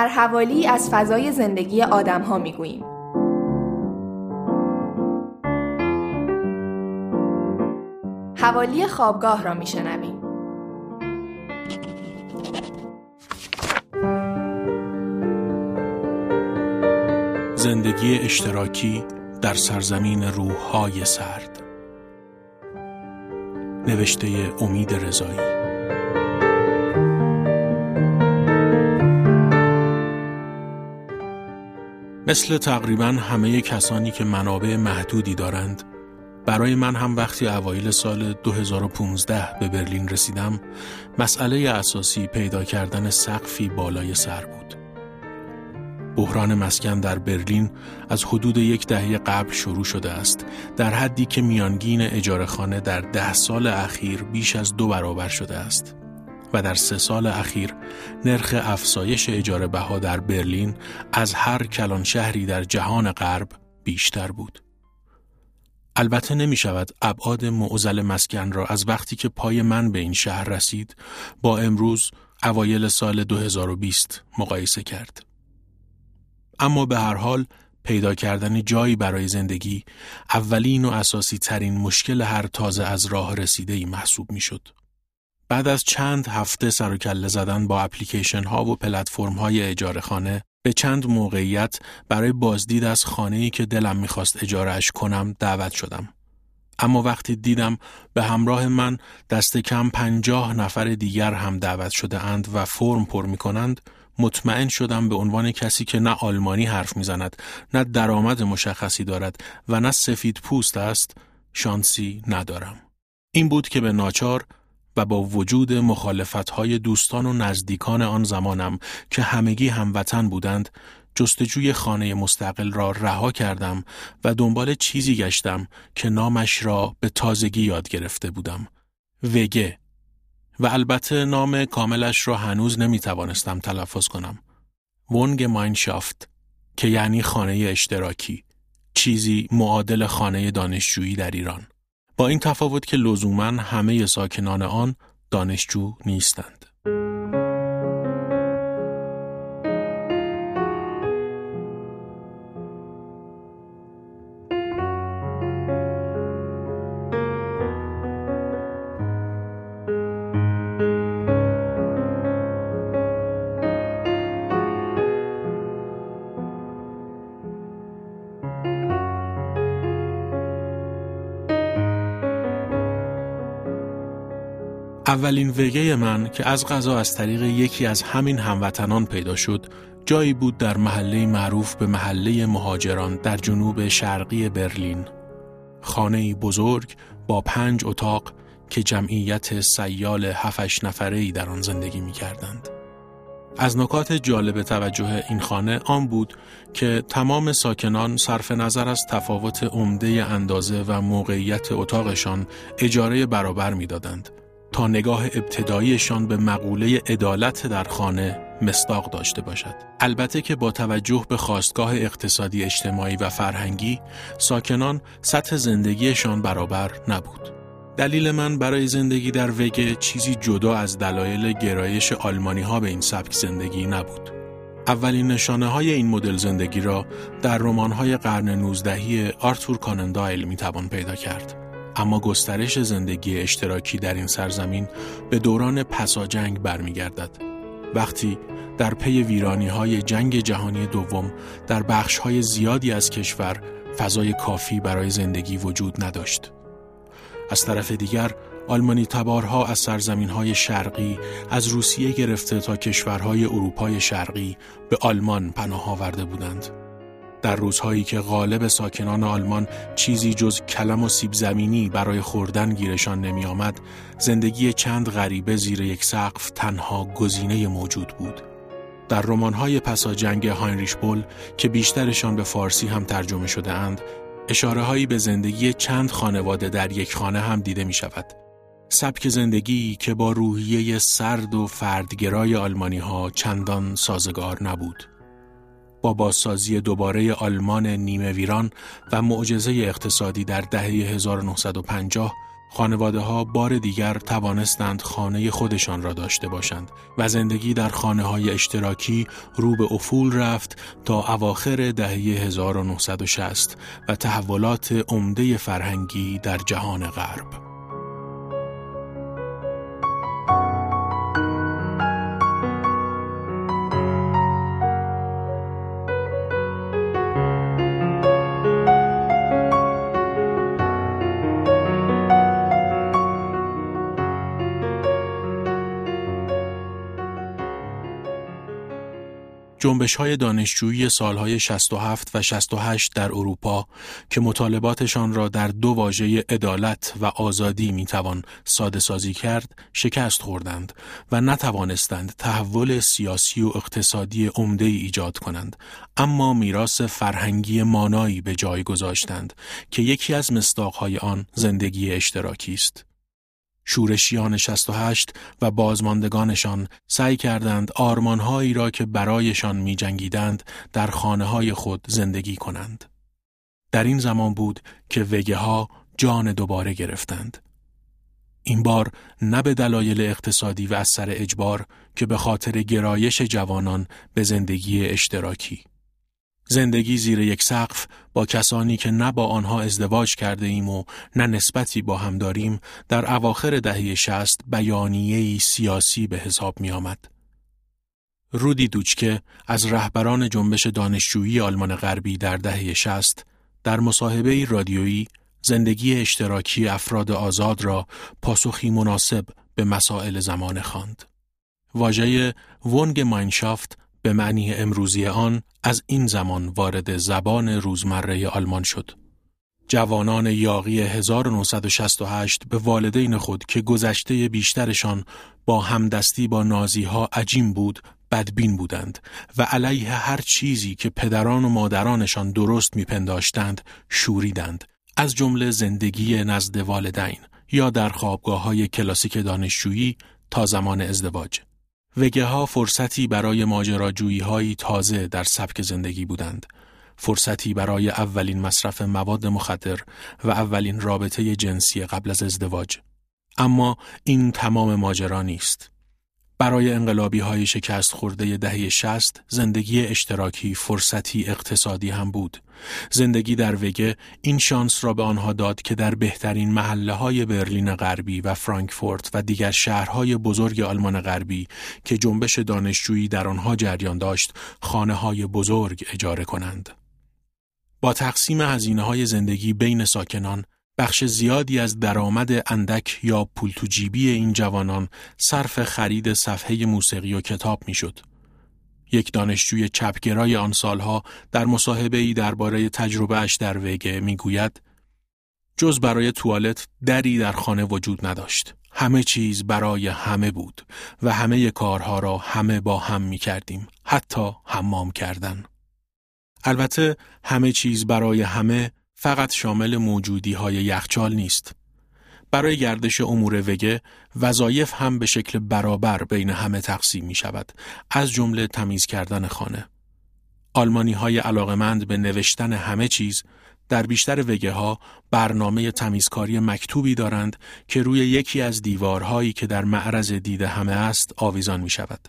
در حوالی از فضای زندگی آدم ها می گوییم. حوالی خوابگاه را می شنویم. زندگی اشتراکی در سرزمین روحهای سرد نوشته امید رضایی مثل تقریبا همه کسانی که منابع محدودی دارند. برای من هم وقتی اوایل سال 2015 به برلین رسیدم مسئله اساسی پیدا کردن سقفی بالای سر بود. بحران مسکن در برلین از حدود یک دهه قبل شروع شده است در حدی که میانگین اجاره خانه در ده سال اخیر بیش از دو برابر شده است. و در سه سال اخیر نرخ افزایش اجاره بها در برلین از هر کلان شهری در جهان غرب بیشتر بود. البته نمی شود ابعاد معزل مسکن را از وقتی که پای من به این شهر رسید با امروز اوایل سال 2020 مقایسه کرد. اما به هر حال پیدا کردن جایی برای زندگی اولین و اساسی ترین مشکل هر تازه از راه رسیده ای محسوب می شد. بعد از چند هفته سر و کله زدن با اپلیکیشن ها و پلتفرم های اجاره خانه به چند موقعیت برای بازدید از خانه ای که دلم می‌خواست اجارهش کنم دعوت شدم. اما وقتی دیدم به همراه من دست کم پنجاه نفر دیگر هم دعوت شده اند و فرم پر می کنند مطمئن شدم به عنوان کسی که نه آلمانی حرف می‌زند نه درآمد مشخصی دارد و نه سفید پوست است شانسی ندارم این بود که به ناچار با وجود مخالفتهای دوستان و نزدیکان آن زمانم که همگی هموطن بودند جستجوی خانه مستقل را رها کردم و دنبال چیزی گشتم که نامش را به تازگی یاد گرفته بودم. وگه. و البته نام کاملش را هنوز نمی توانستم تلفظ کنم. ونگ ماینشافت که یعنی خانه اشتراکی چیزی معادل خانه دانشجویی در ایران. با این تفاوت که لزوما همه ساکنان آن دانشجو نیستند. اولین وگه من که از غذا از طریق یکی از همین هموطنان پیدا شد جایی بود در محله معروف به محله مهاجران در جنوب شرقی برلین خانه بزرگ با پنج اتاق که جمعیت سیال هفش نفره در آن زندگی می کردند. از نکات جالب توجه این خانه آن بود که تمام ساکنان صرف نظر از تفاوت عمده اندازه و موقعیت اتاقشان اجاره برابر می‌دادند تا نگاه ابتداییشان به مقوله عدالت در خانه مصداق داشته باشد. البته که با توجه به خواستگاه اقتصادی اجتماعی و فرهنگی ساکنان سطح زندگیشان برابر نبود. دلیل من برای زندگی در وگه چیزی جدا از دلایل گرایش آلمانی ها به این سبک زندگی نبود. اولین نشانه های این مدل زندگی را در رمان های قرن 19 آرتور کانندایل می توان پیدا کرد. اما گسترش زندگی اشتراکی در این سرزمین به دوران پساجنگ برمیگردد. وقتی در پی ویرانی های جنگ جهانی دوم در بخش های زیادی از کشور فضای کافی برای زندگی وجود نداشت. از طرف دیگر آلمانی تبارها از سرزمین های شرقی از روسیه گرفته تا کشورهای اروپای شرقی به آلمان پناه آورده بودند. در روزهایی که غالب ساکنان آلمان چیزی جز کلم و سیب زمینی برای خوردن گیرشان نمی آمد، زندگی چند غریبه زیر یک سقف تنها گزینه موجود بود. در رمان‌های پسا جنگ هاینریش بول که بیشترشان به فارسی هم ترجمه شده اند، اشاره هایی به زندگی چند خانواده در یک خانه هم دیده می شود. سبک زندگی که با روحیه سرد و فردگرای آلمانی ها چندان سازگار نبود. با بازسازی دوباره آلمان نیمه ویران و معجزه اقتصادی در دهه 1950 خانواده ها بار دیگر توانستند خانه خودشان را داشته باشند و زندگی در خانه های اشتراکی رو به افول رفت تا اواخر دهه 1960 و تحولات عمده فرهنگی در جهان غرب. جنبش های دانشجویی سالهای 67 و 68 در اروپا که مطالباتشان را در دو واژه عدالت و آزادی می‌توان ساده سازی کرد شکست خوردند و نتوانستند تحول سیاسی و اقتصادی عمده ای ایجاد کنند. اما میراث فرهنگی مانایی به جای گذاشتند که یکی از مصداقهای آن زندگی اشتراکی است. شورشیان 68 و بازماندگانشان سعی کردند آرمانهایی را که برایشان می جنگیدند در خانه های خود زندگی کنند. در این زمان بود که وگه ها جان دوباره گرفتند. این بار نه به دلایل اقتصادی و اثر اجبار که به خاطر گرایش جوانان به زندگی اشتراکی. زندگی زیر یک سقف با کسانی که نه با آنها ازدواج کرده ایم و نه نسبتی با هم داریم در اواخر دهه شست بیانیهی سیاسی به حساب می آمد. رودی دوچکه از رهبران جنبش دانشجویی آلمان غربی در دهه شست در مصاحبه رادیویی زندگی اشتراکی افراد آزاد را پاسخی مناسب به مسائل زمان خواند. واژه ونگ ماینشافت به معنی امروزی آن از این زمان وارد زبان روزمره آلمان شد. جوانان یاقی 1968 به والدین خود که گذشته بیشترشان با همدستی با نازی ها عجیم بود بدبین بودند و علیه هر چیزی که پدران و مادرانشان درست میپنداشتند شوریدند از جمله زندگی نزد والدین یا در خوابگاه های کلاسیک دانشجویی تا زمان ازدواج. وگه ها فرصتی برای ماجراجویی های تازه در سبک زندگی بودند. فرصتی برای اولین مصرف مواد مخدر و اولین رابطه جنسی قبل از ازدواج. اما این تمام ماجرا نیست. برای انقلابی های شکست خورده دهه شست زندگی اشتراکی فرصتی اقتصادی هم بود. زندگی در وگه این شانس را به آنها داد که در بهترین محله های برلین غربی و فرانکفورت و دیگر شهرهای بزرگ آلمان غربی که جنبش دانشجویی در آنها جریان داشت خانه های بزرگ اجاره کنند. با تقسیم هزینه های زندگی بین ساکنان بخش زیادی از درآمد اندک یا پول تو جیبی این جوانان صرف خرید صفحه موسیقی و کتاب می‌شد. یک دانشجوی چپگرای آن سالها در مصاحبه ای درباره تجربه اش در وگه می‌گوید جز برای توالت دری در خانه وجود نداشت. همه چیز برای همه بود و همه کارها را همه با هم می کردیم. حتی حمام کردن. البته همه چیز برای همه فقط شامل موجودی های یخچال نیست. برای گردش امور وگه وظایف هم به شکل برابر بین همه تقسیم می شود از جمله تمیز کردن خانه. آلمانی های علاقمند به نوشتن همه چیز در بیشتر وگه ها برنامه تمیزکاری مکتوبی دارند که روی یکی از دیوارهایی که در معرض دید همه است آویزان می شود.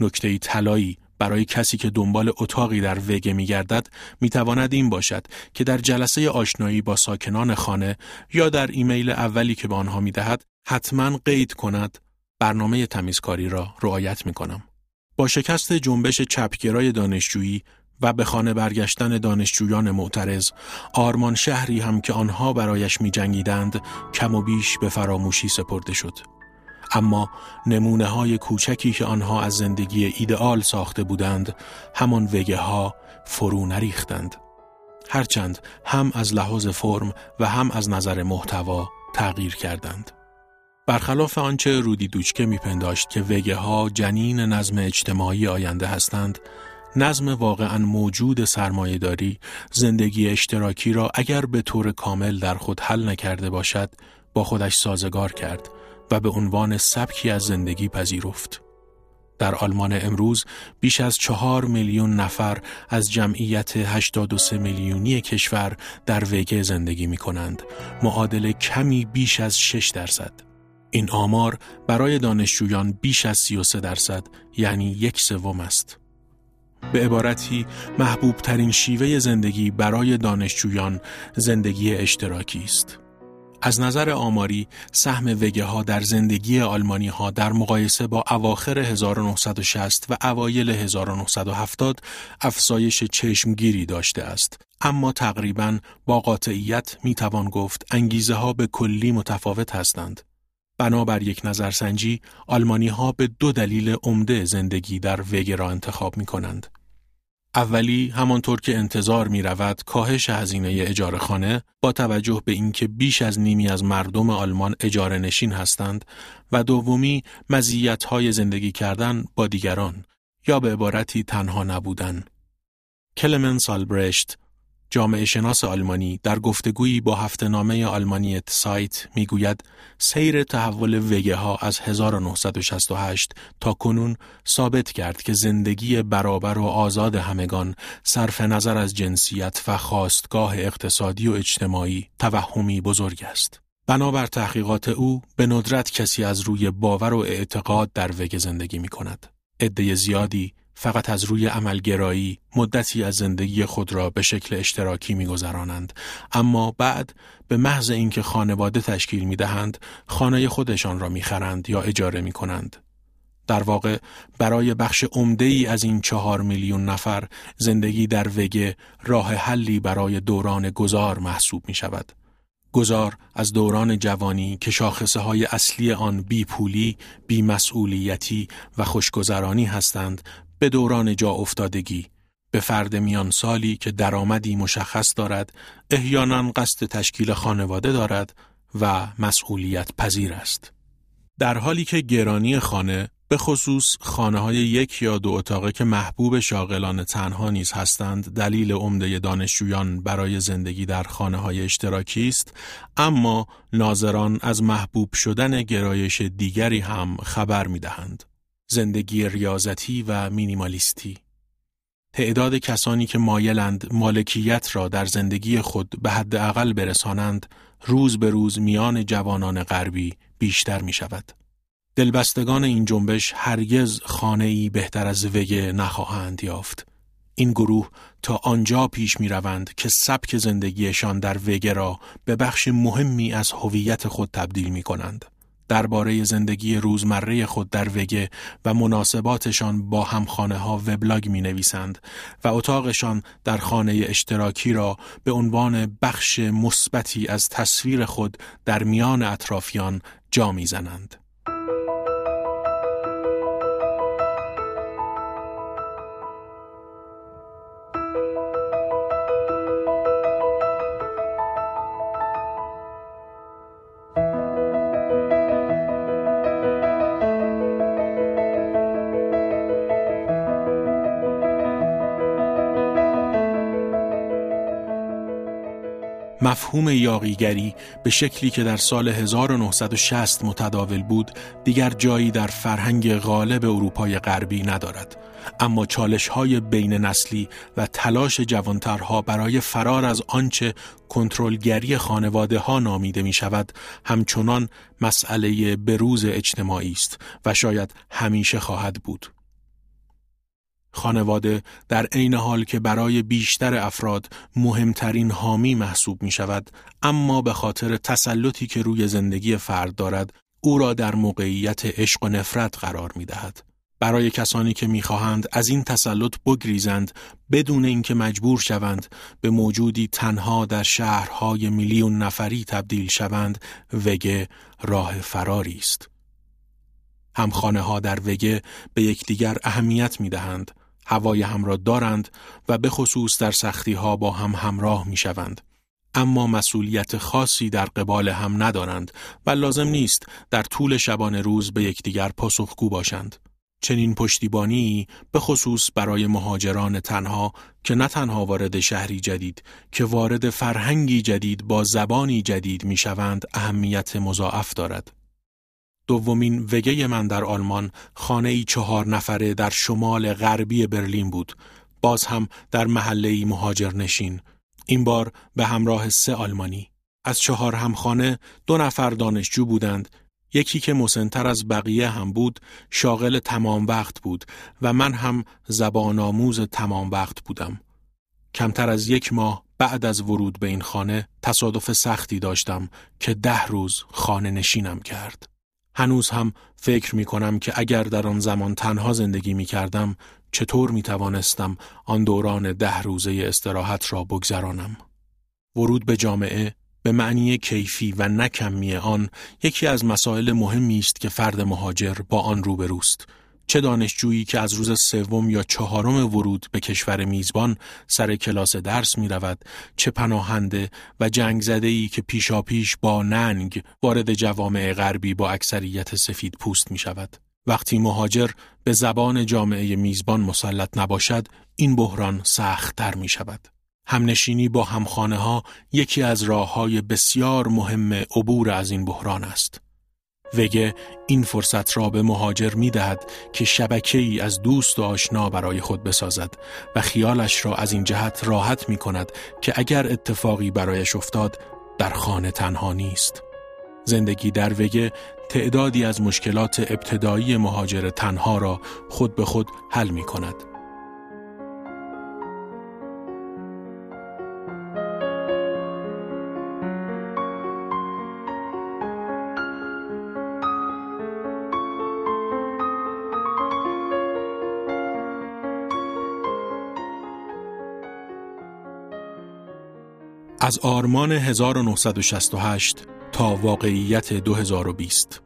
نکته طلایی برای کسی که دنبال اتاقی در وگه می گردد می تواند این باشد که در جلسه آشنایی با ساکنان خانه یا در ایمیل اولی که به آنها می دهد حتما قید کند برنامه تمیزکاری را رعایت می کنم. با شکست جنبش چپگرای دانشجویی و به خانه برگشتن دانشجویان معترض آرمان شهری هم که آنها برایش می جنگیدند کم و بیش به فراموشی سپرده شد. اما نمونه های کوچکی که آنها از زندگی ایدئال ساخته بودند همان وگه ها فرو نریختند. هرچند هم از لحاظ فرم و هم از نظر محتوا تغییر کردند. برخلاف آنچه رودی دوچکه میپنداشت که وگه ها جنین نظم اجتماعی آینده هستند، نظم واقعا موجود سرمایهداری زندگی اشتراکی را اگر به طور کامل در خود حل نکرده باشد با خودش سازگار کرد و به عنوان سبکی از زندگی پذیرفت. در آلمان امروز بیش از چهار میلیون نفر از جمعیت 83 میلیونی کشور در وگه زندگی می کنند. معادل کمی بیش از 6 درصد. این آمار برای دانشجویان بیش از 33 درصد یعنی یک سوم است. به عبارتی محبوب ترین شیوه زندگی برای دانشجویان زندگی اشتراکی است. از نظر آماری سهم وگه ها در زندگی آلمانی ها در مقایسه با اواخر 1960 و اوایل 1970 افزایش چشمگیری داشته است. اما تقریبا با قاطعیت می توان گفت انگیزه ها به کلی متفاوت هستند. بنابر یک نظرسنجی آلمانی ها به دو دلیل عمده زندگی در وگه را انتخاب می کنند. اولی همانطور که انتظار می رود کاهش هزینه اجاره خانه با توجه به اینکه بیش از نیمی از مردم آلمان اجاره نشین هستند و دومی مزیت های زندگی کردن با دیگران یا به عبارتی تنها نبودن. کلمن سالبرشت جامعه شناس آلمانی در گفتگویی با هفته نامه آلمانی سایت می‌گوید سیر تحول وگه ها از 1968 تا کنون ثابت کرد که زندگی برابر و آزاد همگان صرف نظر از جنسیت و خواستگاه اقتصادی و اجتماعی توهمی بزرگ است. بنابر تحقیقات او به ندرت کسی از روی باور و اعتقاد در وگه زندگی می کند. عده زیادی فقط از روی عملگرایی مدتی از زندگی خود را به شکل اشتراکی میگذرانند اما بعد به محض اینکه خانواده تشکیل می دهند خانه خودشان را می‌خرند یا اجاره می کنند. در واقع برای بخش عمده ای از این چهار میلیون نفر زندگی در وگه راه حلی برای دوران گذار محسوب می شود. گذار از دوران جوانی که شاخصه های اصلی آن بی پولی، بی مسئولیتی و خوشگذرانی هستند به دوران جا افتادگی به فرد میان سالی که درآمدی مشخص دارد احیانا قصد تشکیل خانواده دارد و مسئولیت پذیر است در حالی که گرانی خانه به خصوص خانه های یک یا دو اتاقه که محبوب شاغلان تنها نیز هستند دلیل عمده دانشجویان برای زندگی در خانه های اشتراکی است اما ناظران از محبوب شدن گرایش دیگری هم خبر می دهند. زندگی ریاضتی و مینیمالیستی تعداد کسانی که مایلند مالکیت را در زندگی خود به حداقل برسانند روز به روز میان جوانان غربی بیشتر می شود. دلبستگان این جنبش هرگز خانه ای بهتر از وگه نخواهند یافت. این گروه تا آنجا پیش می روند که سبک زندگیشان در وگه را به بخش مهمی از هویت خود تبدیل می کنند. درباره زندگی روزمره خود در وگه و مناسباتشان با همخانه ها وبلاگ می نویسند و اتاقشان در خانه اشتراکی را به عنوان بخش مثبتی از تصویر خود در میان اطرافیان جا می زنند. مفهوم یاقیگری به شکلی که در سال 1960 متداول بود دیگر جایی در فرهنگ غالب اروپای غربی ندارد. اما چالش های بین نسلی و تلاش جوانترها برای فرار از آنچه کنترلگری خانواده ها نامیده می شود همچنان مسئله بروز اجتماعی است و شاید همیشه خواهد بود. خانواده در عین حال که برای بیشتر افراد مهمترین حامی محسوب می شود اما به خاطر تسلطی که روی زندگی فرد دارد او را در موقعیت عشق و نفرت قرار می دهد. برای کسانی که می‌خواهند از این تسلط بگریزند بدون اینکه مجبور شوند به موجودی تنها در شهرهای میلیون نفری تبدیل شوند وگه راه فراری است. همخانه ها در وگه به یکدیگر اهمیت می دهند هوای هم را دارند و به خصوص در سختی ها با هم همراه می شوند. اما مسئولیت خاصی در قبال هم ندارند و لازم نیست در طول شبانه روز به یکدیگر پاسخگو باشند. چنین پشتیبانی به خصوص برای مهاجران تنها که نه تنها وارد شهری جدید که وارد فرهنگی جدید با زبانی جدید می شوند اهمیت مضاعف دارد. دومین وگه من در آلمان خانه ای چهار نفره در شمال غربی برلین بود. باز هم در محله ای مهاجر نشین. این بار به همراه سه آلمانی. از چهار همخانه دو نفر دانشجو بودند یکی که مسنتر از بقیه هم بود شاغل تمام وقت بود و من هم زبان آموز تمام وقت بودم. کمتر از یک ماه بعد از ورود به این خانه تصادف سختی داشتم که ده روز خانه نشینم کرد. هنوز هم فکر می کنم که اگر در آن زمان تنها زندگی می کردم چطور می توانستم آن دوران ده روزه استراحت را بگذرانم. ورود به جامعه به معنی کیفی و نکمی آن یکی از مسائل مهمی است که فرد مهاجر با آن روبروست. چه دانشجویی که از روز سوم یا چهارم ورود به کشور میزبان سر کلاس درس می رود، چه پناهنده و جنگ زده ای که پیشاپیش با ننگ وارد جوامع غربی با اکثریت سفید پوست می شود. وقتی مهاجر به زبان جامعه میزبان مسلط نباشد، این بحران سختتر می شود. همنشینی با همخانه ها یکی از راه های بسیار مهم عبور از این بحران است. وگه این فرصت را به مهاجر می دهد که شبکه ای از دوست و آشنا برای خود بسازد و خیالش را از این جهت راحت می کند که اگر اتفاقی برایش افتاد در خانه تنها نیست. زندگی در وگه تعدادی از مشکلات ابتدایی مهاجر تنها را خود به خود حل می کند. از آرمان 1968 تا واقعیت 2020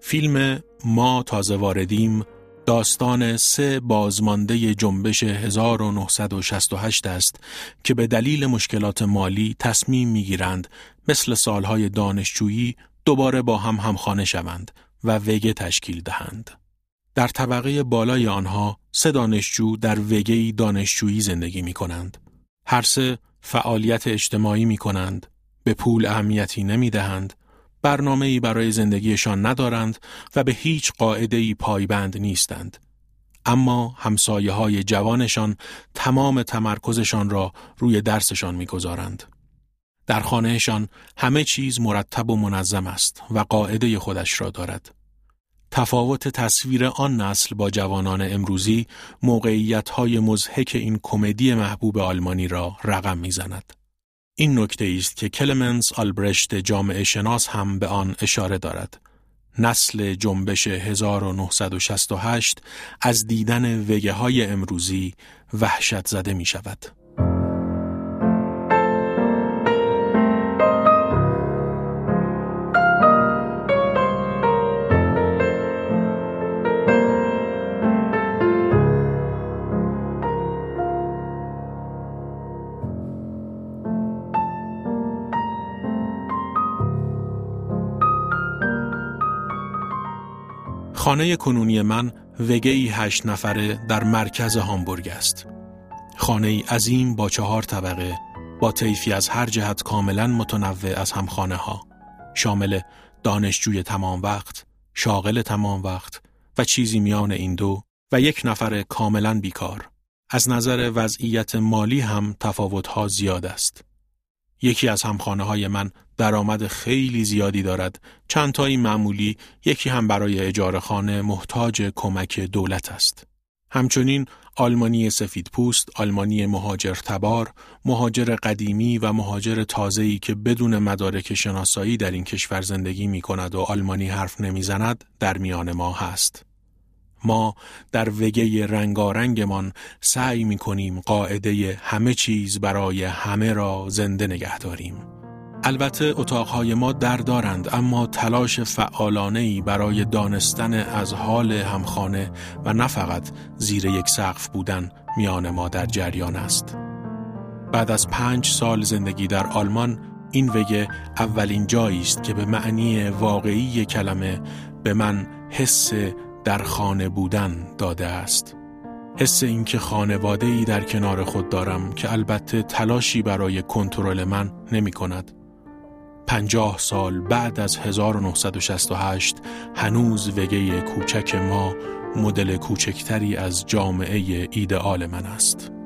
فیلم ما تازه واردیم داستان سه بازمانده جنبش 1968 است که به دلیل مشکلات مالی تصمیم می‌گیرند مثل سالهای دانشجویی دوباره با هم همخانه شوند و وگه تشکیل دهند. در طبقه بالای آنها سه دانشجو در وگهی دانشجویی زندگی می کنند. هر سه فعالیت اجتماعی می کنند، به پول اهمیتی نمی دهند، برنامه ای برای زندگیشان ندارند و به هیچ قاعده ای پایبند نیستند. اما همسایه های جوانشان تمام تمرکزشان را روی درسشان می‌گذارند. در خانهشان همه چیز مرتب و منظم است و قاعده خودش را دارد. تفاوت تصویر آن نسل با جوانان امروزی موقعیت های مزهک این کمدی محبوب آلمانی را رقم می‌زند. این نکته است که کلمنس آلبرشت جامعه شناس هم به آن اشاره دارد. نسل جنبش 1968 از دیدن وگه های امروزی وحشت زده می شود. خانه کنونی من وگه ای هشت نفره در مرکز هامبورگ است. خانه ای عظیم با چهار طبقه با طیفی از هر جهت کاملا متنوع از همخانه ها شامل دانشجوی تمام وقت، شاغل تمام وقت و چیزی میان این دو و یک نفر کاملا بیکار. از نظر وضعیت مالی هم ها زیاد است. یکی از همخانه های من درآمد خیلی زیادی دارد چند تایی معمولی یکی هم برای اجاره خانه محتاج کمک دولت است همچنین آلمانی سفید پوست، آلمانی مهاجر تبار، مهاجر قدیمی و مهاجر تازه‌ای که بدون مدارک شناسایی در این کشور زندگی می کند و آلمانی حرف نمی‌زند در میان ما هست. ما در وگه رنگارنگمان سعی می کنیم قاعده همه چیز برای همه را زنده نگه داریم. البته اتاقهای ما در دارند اما تلاش فعالانهی برای دانستن از حال همخانه و نه فقط زیر یک سقف بودن میان ما در جریان است. بعد از پنج سال زندگی در آلمان این وگه اولین جایی است که به معنی واقعی کلمه به من حس در خانه بودن داده است. حس اینکه خانواده ای در کنار خود دارم که البته تلاشی برای کنترل من نمی کند. پنجاه سال بعد از 1968 هنوز وگه کوچک ما مدل کوچکتری از جامعه ایدئال من است.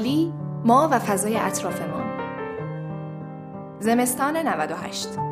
حوالی ما و فضای اطرافمان. زمستان 98